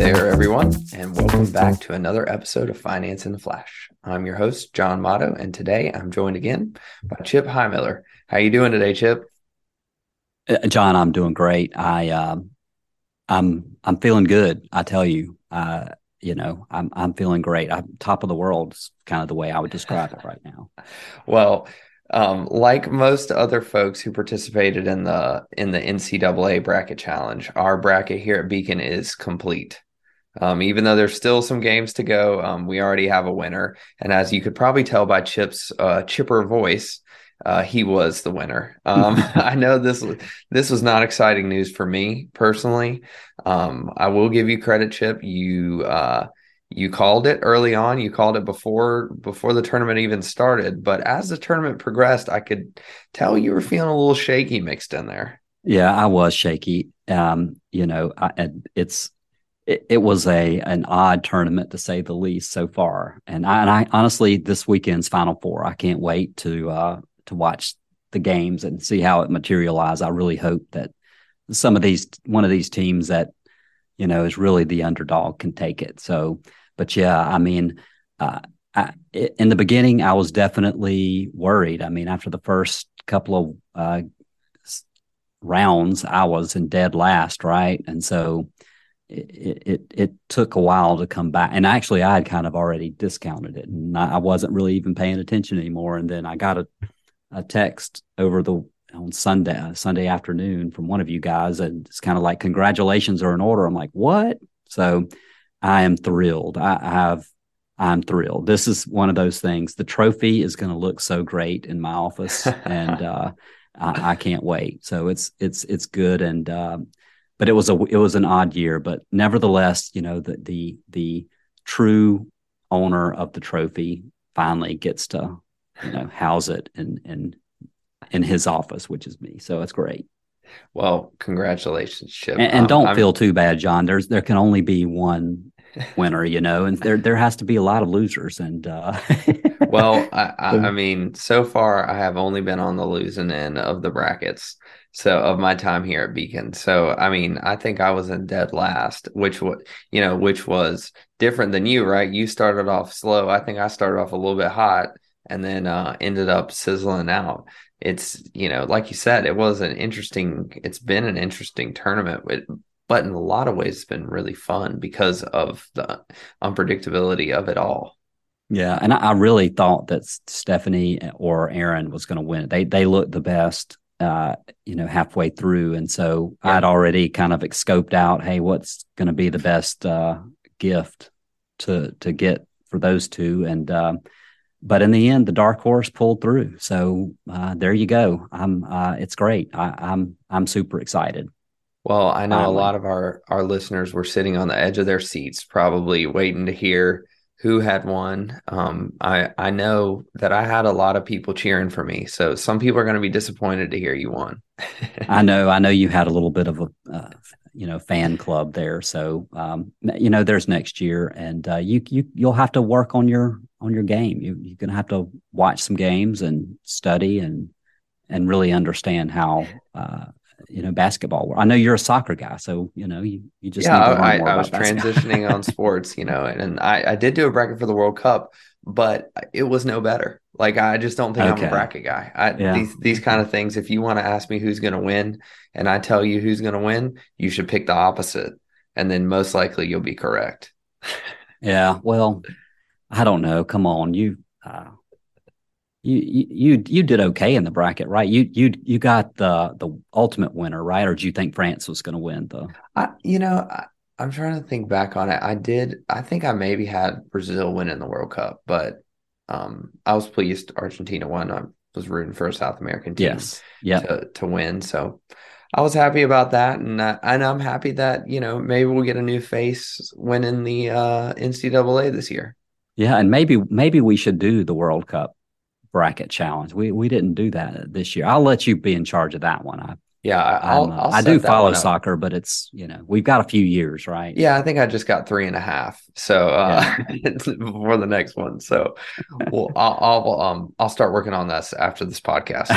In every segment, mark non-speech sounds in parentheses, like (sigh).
there, everyone, and welcome back to another episode of Finance in the Flash. I'm your host, John Motto, and today I'm joined again by Chip Highmiller. How are you doing today, Chip? Uh, John, I'm doing great. I um, I'm I'm feeling good. I tell you, uh, you know, I'm I'm feeling great. I'm top of the world. Is kind of the way I would describe it right now. (laughs) well, um, like most other folks who participated in the in the NCAA bracket challenge, our bracket here at Beacon is complete. Um, even though there's still some games to go, um, we already have a winner. And as you could probably tell by Chip's uh, chipper voice, uh, he was the winner. Um, (laughs) I know this this was not exciting news for me personally. Um, I will give you credit, Chip. You uh, you called it early on. You called it before before the tournament even started. But as the tournament progressed, I could tell you were feeling a little shaky mixed in there. Yeah, I was shaky. Um, you know, I, it's it, it, was a an odd tournament to say the least so far. And I, and I honestly, this weekend's Final Four, I can't wait to uh, to watch the games and see how it materializes. I really hope that some of these one of these teams that you know is really the underdog can take it. So, but yeah, I mean, uh, I, in the beginning, I was definitely worried. I mean, after the first couple of uh, rounds, I was in dead last, right? And so it, it, it took a while to come back. And actually, I had kind of already discounted it, and I, I wasn't really even paying attention anymore. And then I got a a text over the on Sunday Sunday afternoon from one of you guys, and it's kind of like congratulations are in order. I'm like, what? So I am thrilled. I, I have I'm thrilled. This is one of those things. The trophy is going to look so great in my office, and (laughs) uh, I, I, can't wait. So it's it's it's good, and uh, but it was a it was an odd year, but nevertheless, you know the the the true owner of the trophy finally gets to you know house it in in in his office, which is me. So it's great. Well, congratulations, Chip. And, and don't um, feel too bad, John. There's there can only be one (laughs) winner, you know, and there there has to be a lot of losers. And uh, well, I, (laughs) I, I mean, so far I have only been on the losing end of the brackets. So of my time here at Beacon. So I mean, I think I was in dead last, which was you know, which was different than you, right? You started off slow. I think I started off a little bit hot and then uh, ended up sizzling out. It's you know, like you said, it was an interesting. It's been an interesting tournament, but but in a lot of ways, it's been really fun because of the unpredictability of it all. Yeah, and I really thought that Stephanie or Aaron was going to win. They they looked the best, uh, you know, halfway through, and so yeah. I'd already kind of scoped out, hey, what's going to be the best uh, gift to to get for those two, and um, but in the end, the dark horse pulled through. So uh, there you go. I'm. Uh, it's great. I, am I'm, I'm super excited. Well, I know Finally. a lot of our our listeners were sitting on the edge of their seats, probably waiting to hear who had won. Um, I I know that I had a lot of people cheering for me, so some people are going to be disappointed to hear you won. I (laughs) know. I know you had a little bit of a uh, you know fan club there. So um, you know, there's next year, and uh, you you you'll have to work on your on your game. You, you're going to have to watch some games and study and and really understand how uh, you know basketball. I know you're a soccer guy, so you know you you just yeah. I, I was (laughs) transitioning on sports, you know, and, and I I did do a bracket for the World Cup, but it was no better. Like I just don't think okay. I'm a bracket guy. I, yeah. These these kind of things. If you want to ask me who's going to win, and I tell you who's going to win, you should pick the opposite, and then most likely you'll be correct. (laughs) yeah. Well, I don't know. Come on, you. Uh, you you you did okay in the bracket, right? You you you got the the ultimate winner, right? Or do you think France was going to win the? I, you know, I, I'm trying to think back on it. I did. I think I maybe had Brazil win in the World Cup, but um, I was pleased Argentina won. I was rooting for a South American team yes. yep. to to win. So I was happy about that, and uh, and I'm happy that you know maybe we'll get a new face winning the uh, NCAA this year. Yeah, and maybe maybe we should do the World Cup bracket challenge. We we didn't do that this year. I'll let you be in charge of that one. I, yeah, I'll, I'll i do follow soccer, but it's you know we've got a few years, right? Yeah, I think I just got three and a half, so uh, yeah. (laughs) before the next one. So, well, I'll, I'll um I'll start working on this after this podcast.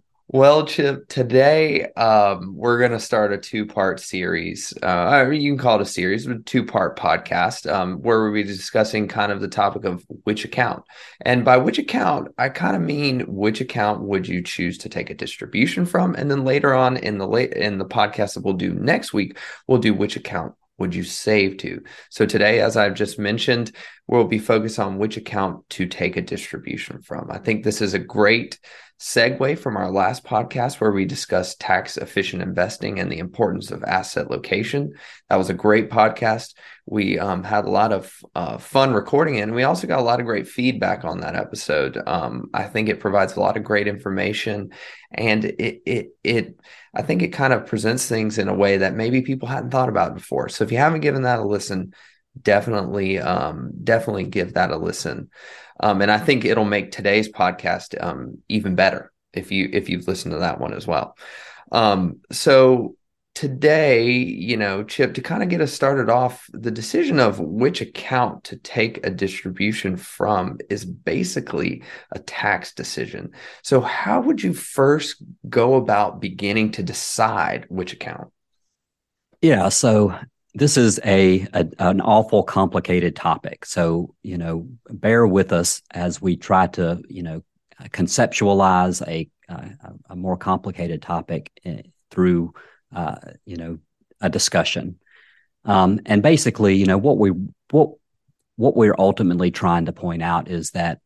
(laughs) (laughs) Well, Chip, today um, we're going to start a two part series. Uh, you can call it a series, but two part podcast um, where we'll be discussing kind of the topic of which account. And by which account, I kind of mean which account would you choose to take a distribution from? And then later on in the late in the podcast that we'll do next week, we'll do which account would you save to? So today, as I've just mentioned, we'll be focused on which account to take a distribution from. I think this is a great segue from our last podcast where we discussed tax efficient investing and the importance of asset location. That was a great podcast. We um, had a lot of uh, fun recording it, and we also got a lot of great feedback on that episode. Um, I think it provides a lot of great information, and it it it I think it kind of presents things in a way that maybe people hadn't thought about before. So if you haven't given that a listen, definitely um, definitely give that a listen. Um, and I think it'll make today's podcast um, even better if you if you've listened to that one as well. Um, so today, you know, Chip, to kind of get us started off, the decision of which account to take a distribution from is basically a tax decision. So, how would you first go about beginning to decide which account? Yeah, so this is a, a, an awful complicated topic. So you know, bear with us as we try to you know conceptualize a a more complicated topic eh, through uh, you know a discussion. Um, and basically, you know what we what what we're ultimately trying to point out is that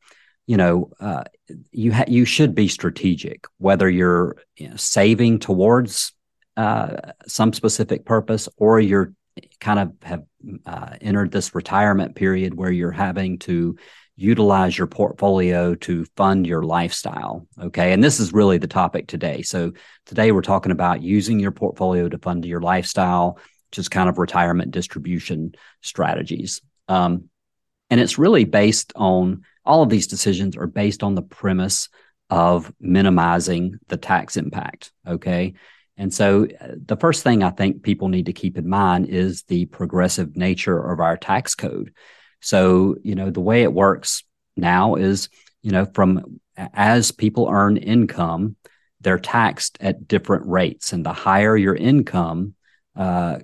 you know uh, you ha- you should be strategic, whether you're you know, saving towards uh, some specific purpose or you're kind of have uh, entered this retirement period where you're having to utilize your portfolio to fund your lifestyle. Okay. And this is really the topic today. So today we're talking about using your portfolio to fund your lifestyle, just kind of retirement distribution strategies. Um, and it's really based on all of these decisions are based on the premise of minimizing the tax impact. Okay. And so uh, the first thing I think people need to keep in mind is the progressive nature of our tax code. So, you know, the way it works now is, you know, from as people earn income, they're taxed at different rates. And the higher your income uh,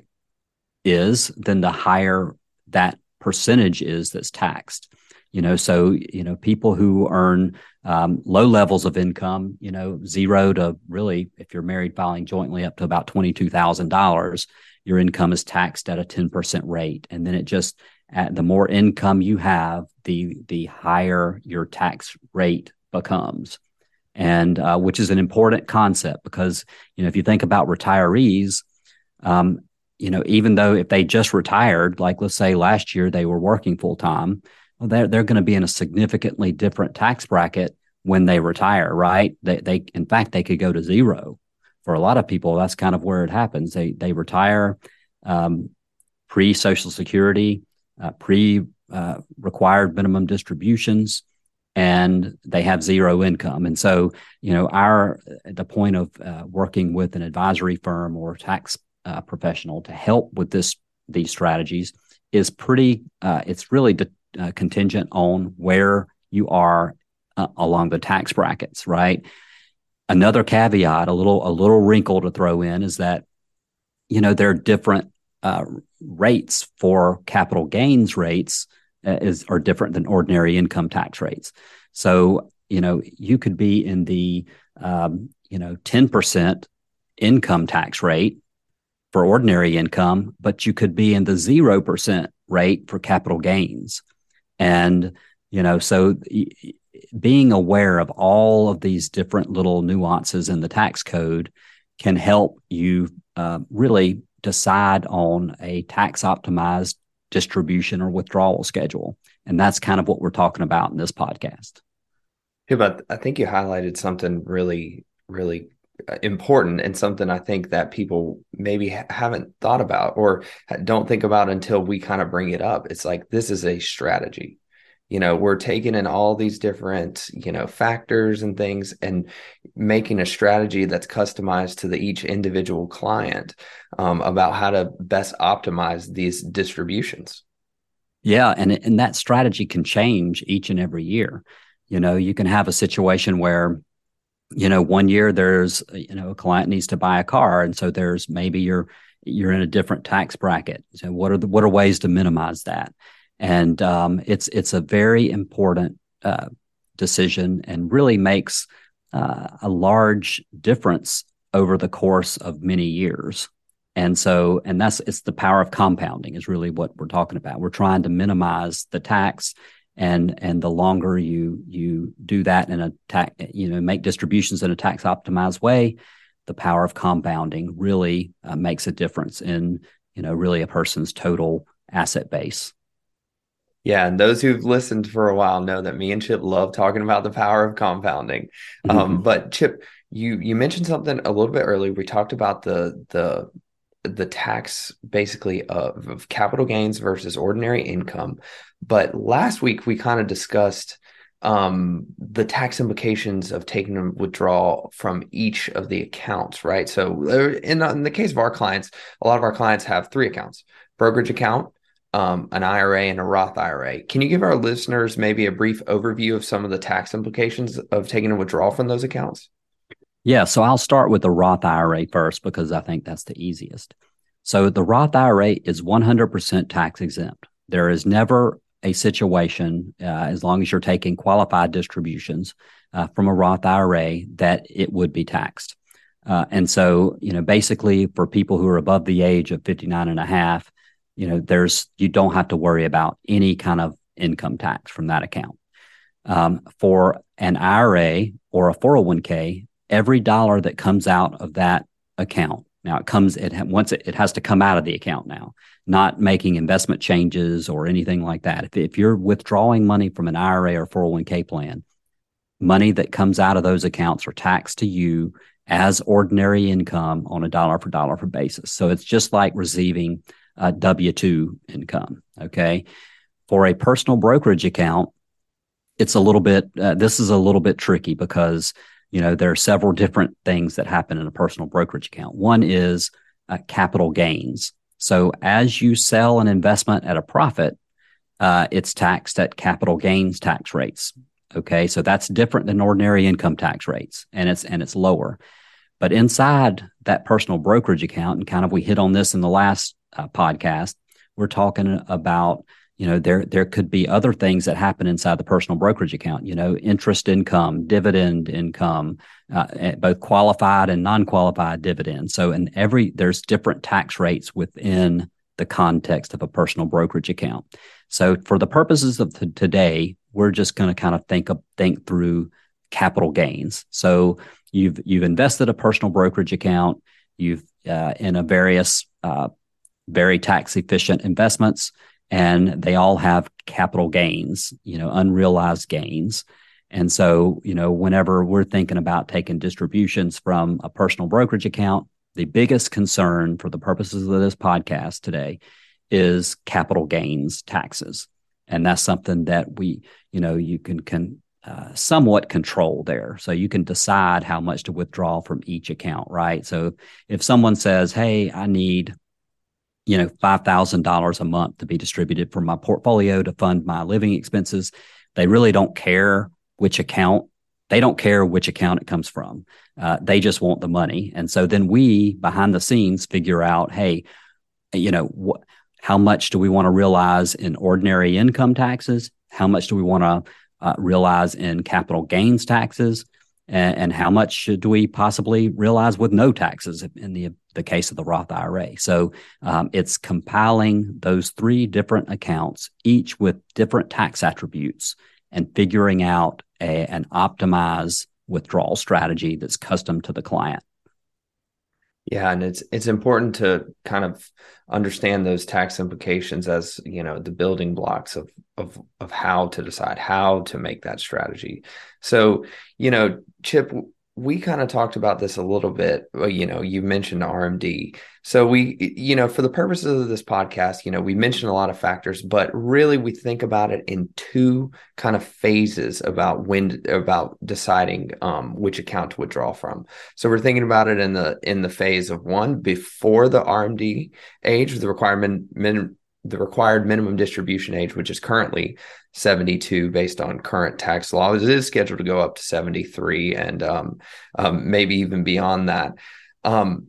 is, then the higher that percentage is that's taxed you know so you know people who earn um, low levels of income you know zero to really if you're married filing jointly up to about $22000 your income is taxed at a 10% rate. And then it just at the more income you have the the higher your tax rate becomes. And uh, which is an important concept because you know if you think about retirees um, you know even though if they just retired like let's say last year they were working full time they're they're going to be in a significantly different tax bracket when they retire, right? They they in fact they could go to zero. For a lot of people, that's kind of where it happens. They they retire um, pre Social Security, uh, pre uh, required minimum distributions, and they have zero income. And so, you know, our the point of uh, working with an advisory firm or tax uh, professional to help with this these strategies is pretty. Uh, it's really de- uh, contingent on where you are uh, along the tax brackets, right? Another caveat, a little a little wrinkle to throw in is that you know there are different uh, rates for capital gains rates uh, is are different than ordinary income tax rates. So you know you could be in the um, you know ten percent income tax rate for ordinary income, but you could be in the zero percent rate for capital gains. And, you know, so being aware of all of these different little nuances in the tax code can help you uh, really decide on a tax optimized distribution or withdrawal schedule. And that's kind of what we're talking about in this podcast. Yeah, but I think you highlighted something really, really important and something I think that people maybe haven't thought about or don't think about until we kind of bring it up. It's like this is a strategy. You know, we're taking in all these different, you know, factors and things and making a strategy that's customized to the each individual client um, about how to best optimize these distributions. Yeah, and and that strategy can change each and every year. You know, you can have a situation where you know, one year there's you know a client needs to buy a car, and so there's maybe you're you're in a different tax bracket. So what are the what are ways to minimize that? And um, it's it's a very important uh, decision, and really makes uh, a large difference over the course of many years. And so, and that's it's the power of compounding is really what we're talking about. We're trying to minimize the tax and and the longer you you do that in a tax you know make distributions in a tax optimized way the power of compounding really uh, makes a difference in you know really a person's total asset base yeah, and those who've listened for a while know that me and Chip love talking about the power of compounding. Mm-hmm. (laughs) Um, but Chip, you you mentioned something a little bit earlier. We talked about the the the tax basically of, of capital gains versus ordinary income. But last week we kind of discussed um, the tax implications of taking a withdrawal from each of the accounts, right? So in, in the case of our clients, a lot of our clients have three accounts: brokerage account, um, an IRA, and a Roth IRA. Can you give our listeners maybe a brief overview of some of the tax implications of taking a withdrawal from those accounts? Yeah, so I'll start with the Roth IRA first because I think that's the easiest. So the Roth IRA is 100% tax exempt. There is never a situation, uh, as long as you're taking qualified distributions uh, from a Roth IRA, that it would be taxed. Uh, and so, you know, basically for people who are above the age of 59 and a half, you know, there's, you don't have to worry about any kind of income tax from that account. Um, for an IRA or a 401k, every dollar that comes out of that account now it comes it once it, it has to come out of the account now, not making investment changes or anything like that. If, if you're withdrawing money from an IRA or 401k plan, money that comes out of those accounts are taxed to you as ordinary income on a dollar for dollar for basis. So it's just like receiving a W 2 income. Okay. For a personal brokerage account, it's a little bit, uh, this is a little bit tricky because you know, there are several different things that happen in a personal brokerage account. One is uh, capital gains. So as you sell an investment at a profit, uh, it's taxed at capital gains tax rates. Okay, so that's different than ordinary income tax rates, and it's and it's lower. But inside that personal brokerage account, and kind of we hit on this in the last uh, podcast, we're talking about you know there there could be other things that happen inside the personal brokerage account you know interest income dividend income uh, eh, both qualified and non-qualified dividends. So in every there's different tax rates within the context of a personal brokerage account. So for the purposes of t- today we're just going to kind of think of, think through capital gains. So you've you've invested a personal brokerage account you've uh, in a various uh, very tax efficient investments and they all have capital gains, you know, unrealized gains. And so, you know, whenever we're thinking about taking distributions from a personal brokerage account, the biggest concern for the purposes of this podcast today is capital gains taxes. And that's something that we, you know, you can, can uh, somewhat control there. So you can decide how much to withdraw from each account, right? So if someone says, Hey, I need you know, $5,000 a month to be distributed from my portfolio to fund my living expenses. They really don't care which account. They don't care which account it comes from. Uh, they just want the money. And so then we behind the scenes figure out, hey, you know, wh- how much do we want to realize in ordinary income taxes? How much do we want to uh, realize in capital gains taxes? And, and how much should we possibly realize with no taxes in the the case of the Roth IRA. So um, it's compiling those three different accounts, each with different tax attributes, and figuring out a, an optimized withdrawal strategy that's custom to the client. Yeah, and it's it's important to kind of understand those tax implications as you know the building blocks of of of how to decide how to make that strategy. So you know, Chip, we kind of talked about this a little bit. You know, you mentioned RMD. So we, you know, for the purposes of this podcast, you know, we mentioned a lot of factors, but really we think about it in two kind of phases about when about deciding um, which account to withdraw from. So we're thinking about it in the in the phase of one before the RMD age, the requirement min, the required minimum distribution age, which is currently 72 based on current tax laws, is scheduled to go up to 73 and um, um, maybe even beyond that. Um,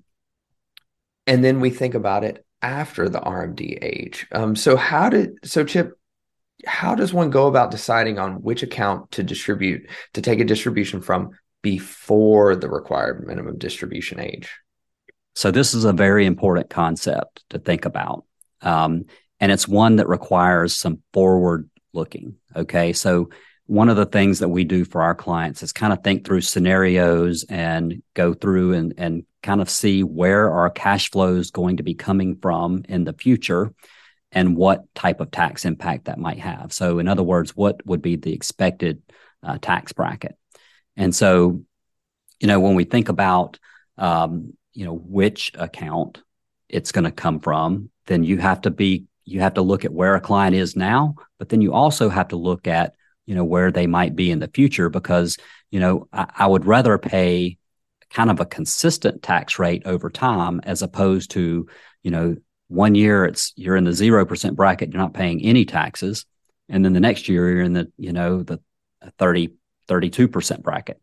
and then we think about it after the RMD age. Um, so how did so Chip? How does one go about deciding on which account to distribute to take a distribution from before the required minimum distribution age? So this is a very important concept to think about. Um, and it's one that requires some forward looking. Okay. So one of the things that we do for our clients is kind of think through scenarios and go through and, and kind of see where our cash flows going to be coming from in the future and what type of tax impact that might have. So, in other words, what would be the expected uh, tax bracket? And so, you know, when we think about, um, you know, which account it's going to come from, then you have to be you have to look at where a client is now, but then you also have to look at, you know, where they might be in the future because, you know, I, I would rather pay kind of a consistent tax rate over time as opposed to, you know, one year it's you're in the 0% bracket, you're not paying any taxes. And then the next year you're in the, you know, the 30, 32% bracket,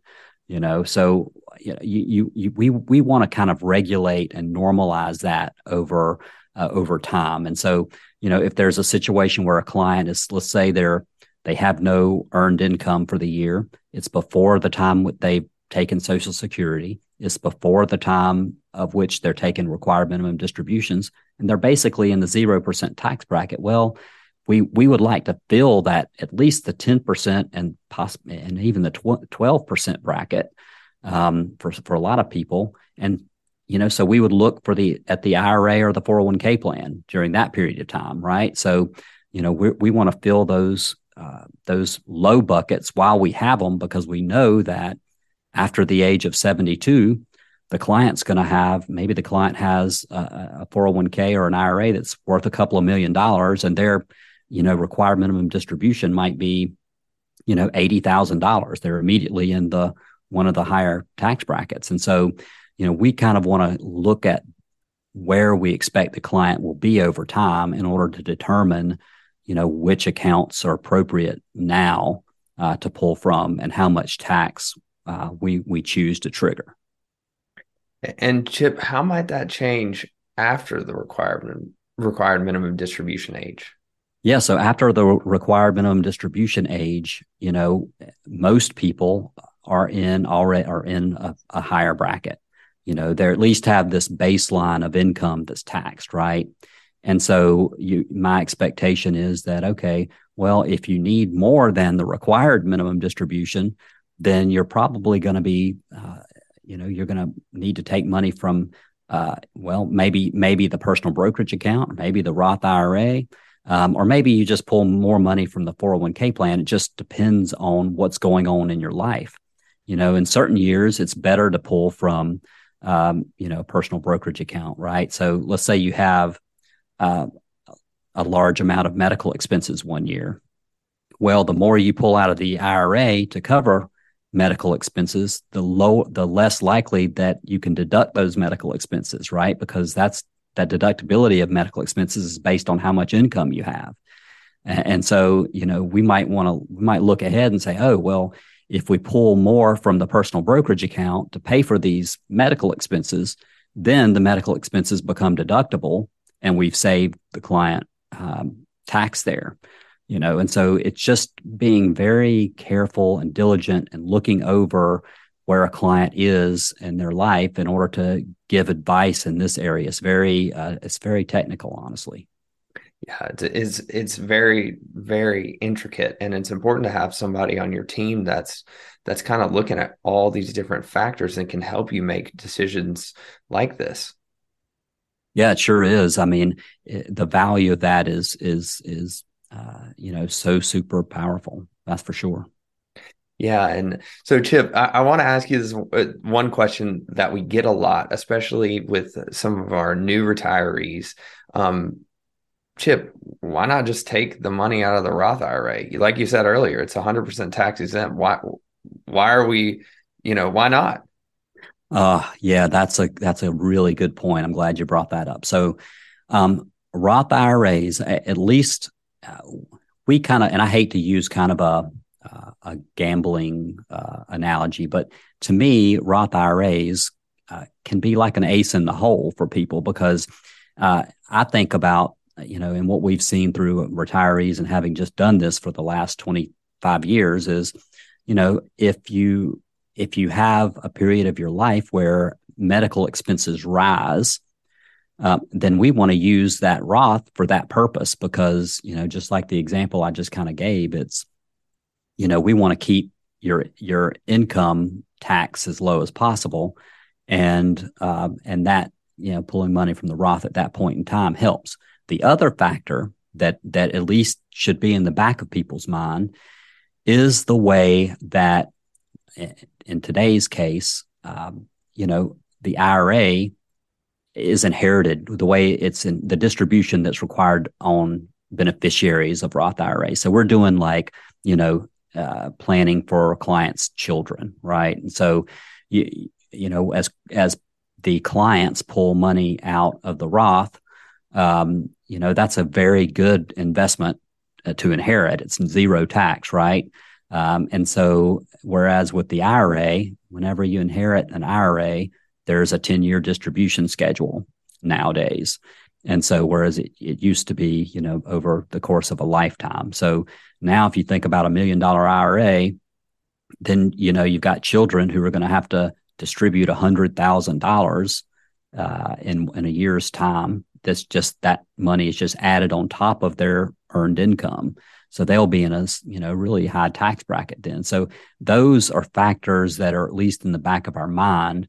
you know, so you you, you, we, we want to kind of regulate and normalize that over, uh, over time. And so, you know, if there's a situation where a client is, let's say they're, they have no earned income for the year, it's before the time they've taken Social Security, it's before the time of which they're taking required minimum distributions, and they're basically in the 0% tax bracket. Well, we, we would like to fill that at least the 10% and possibly and even the 12% bracket um, for, for a lot of people. And you know so we would look for the at the ira or the 401k plan during that period of time right so you know we we want to fill those uh, those low buckets while we have them because we know that after the age of 72 the client's going to have maybe the client has a, a 401k or an ira that's worth a couple of million dollars and their you know required minimum distribution might be you know $80000 they're immediately in the one of the higher tax brackets and so you know, we kind of want to look at where we expect the client will be over time in order to determine, you know, which accounts are appropriate now uh, to pull from and how much tax uh, we we choose to trigger. And Chip, how might that change after the required required minimum distribution age? Yeah, so after the required minimum distribution age, you know, most people are in already are in a, a higher bracket. You know they at least have this baseline of income that's taxed right? And so you my expectation is that okay well if you need more than the required minimum distribution then you're probably going to be uh, you know you're going to need to take money from uh, well maybe maybe the personal brokerage account maybe the roth ira um, or maybe you just pull more money from the 401k plan. It just depends on what's going on in your life you know in certain years it's better to pull from um, you know, a personal brokerage account, right? So let's say you have uh, a large amount of medical expenses one year. Well, the more you pull out of the IRA to cover medical expenses, the low, the less likely that you can deduct those medical expenses, right? Because that's that deductibility of medical expenses is based on how much income you have. And, and so, you know, we might want to, we might look ahead and say, oh, well, if we pull more from the personal brokerage account to pay for these medical expenses, then the medical expenses become deductible and we've saved the client um, tax there you know? And so it's just being very careful and diligent and looking over where a client is in their life in order to give advice in this area. It's very uh, it's very technical honestly yeah, it's it's very very intricate, and it's important to have somebody on your team that's that's kind of looking at all these different factors and can help you make decisions like this. Yeah, it sure is. I mean, it, the value of that is is is uh, you know so super powerful. That's for sure. Yeah, and so Chip, I, I want to ask you this uh, one question that we get a lot, especially with some of our new retirees. Um, Chip, why not just take the money out of the Roth IRA? Like you said earlier, it's 100% tax exempt. Why why are we, you know, why not? Uh yeah, that's a that's a really good point. I'm glad you brought that up. So um Roth IRAs, at least uh, we kind of, and I hate to use kind of a uh, a gambling uh, analogy, but to me, Roth IRAs uh, can be like an ace in the hole for people because uh, I think about you know, and what we've seen through retirees and having just done this for the last twenty five years is, you know, if you if you have a period of your life where medical expenses rise, uh, then we want to use that Roth for that purpose because, you know, just like the example I just kind of gave, it's, you know, we want to keep your your income tax as low as possible, and uh, and that you know pulling money from the Roth at that point in time helps. The other factor that that at least should be in the back of people's mind is the way that in today's case, um, you know, the IRA is inherited the way it's in the distribution that's required on beneficiaries of Roth IRA. So we're doing like, you know, uh, planning for clients' children, right? And so, you you know, as as the clients pull money out of the Roth, um, you know, that's a very good investment uh, to inherit. It's zero tax, right? Um, and so, whereas with the IRA, whenever you inherit an IRA, there's a 10 year distribution schedule nowadays. And so, whereas it, it used to be, you know, over the course of a lifetime. So now, if you think about a million dollar IRA, then, you know, you've got children who are going to have to distribute a hundred thousand uh, dollars in in a year's time. That's just that money is just added on top of their earned income. So they'll be in a you know really high tax bracket then. So those are factors that are at least in the back of our mind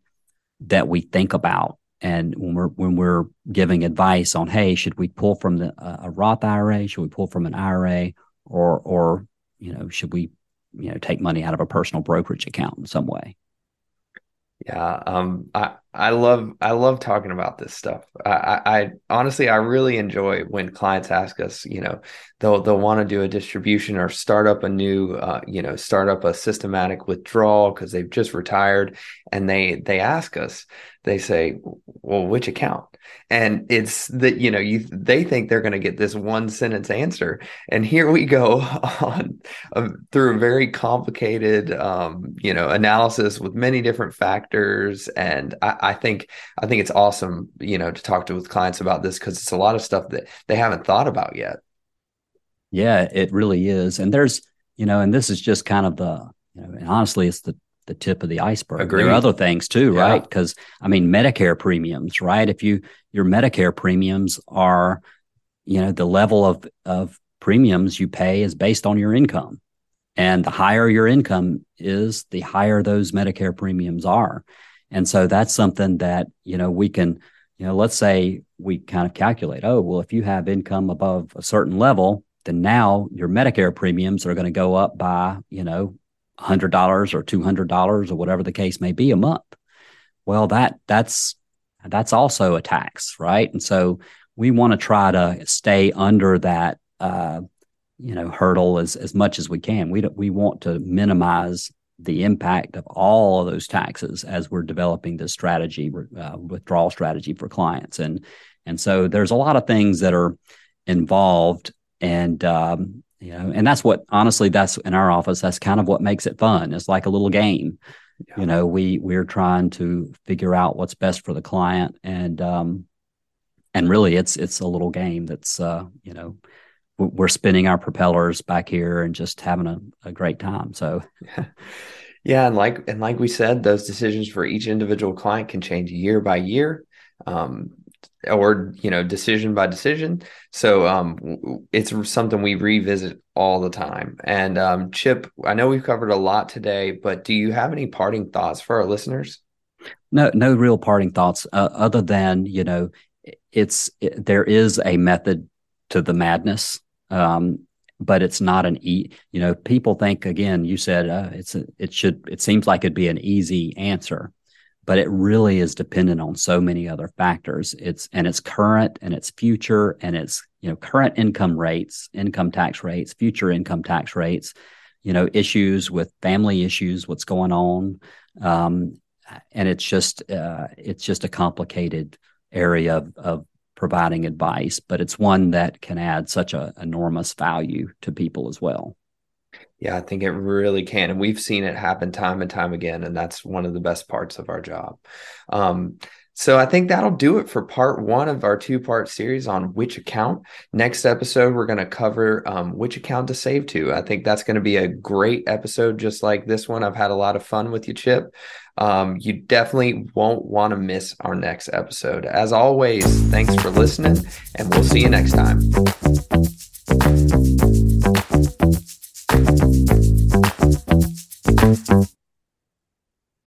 that we think about. And when we're when we're giving advice on, hey, should we pull from the uh, a Roth IRA? Should we pull from an IRA, or or you know, should we you know take money out of a personal brokerage account in some way? Yeah, um, I I love I love talking about this stuff. I, I, I honestly I really enjoy when clients ask us, you know, they'll they'll want to do a distribution or start up a new, uh, you know, start up a systematic withdrawal because they've just retired, and they they ask us, they say, well, which account? and it's that you know you they think they're going to get this one sentence answer and here we go (laughs) on um, through a very complicated um, you know analysis with many different factors and I, I, think i think it's awesome you know to talk to with clients about this because it's a lot of stuff that they haven't thought about yet yeah it really is and there's you know and this is just kind of the you know and honestly it's the the tip of the iceberg. Agreed. There are other things too, yeah. right? Because I mean, Medicare premiums, right? If you your Medicare premiums are, you know, the level of of premiums you pay is based on your income, and the higher your income is, the higher those Medicare premiums are, and so that's something that you know we can, you know, let's say we kind of calculate, oh, well, if you have income above a certain level, then now your Medicare premiums are going to go up by, you know, $100 or $200 or whatever the case may be a month. Well, that that's that's also a tax, right? And so we want to try to stay under that uh, you know hurdle as as much as we can. We don't, we want to minimize the impact of all of those taxes as we're developing this strategy uh, withdrawal strategy for clients. And and so there's a lot of things that are involved and um, you know and that's what honestly that's in our office that's kind of what makes it fun. It's like a little game. Yeah. you know we we're trying to figure out what's best for the client and um and really it's it's a little game that's uh you know we're spinning our propellers back here and just having a, a great time. So yeah. yeah and like and like we said those decisions for each individual client can change year by year um, or you know decision by decision. So um it's something we revisit all the time. And um chip i know we've covered a lot today but do you have any parting thoughts for our listeners? No no real parting thoughts uh, other than you know it's it, there is a method to the madness um but it's not an e you know people think again you said uh, it's a, it should it seems like it'd be an easy answer but it really is dependent on so many other factors. It's and it's current and it's future and it's you know current income rates, income tax rates, future income tax rates, you know issues with family issues, what's going on, um, and it's just uh, it's just a complicated area of, of providing advice, but it's one that can add such a enormous value to people as well. Yeah, I think it really can. And we've seen it happen time and time again. And that's one of the best parts of our job. Um, so I think that'll do it for part one of our two part series on which account. Next episode, we're going to cover um, which account to save to. I think that's going to be a great episode, just like this one. I've had a lot of fun with you, Chip. Um, you definitely won't want to miss our next episode. As always, thanks for listening, and we'll see you next time.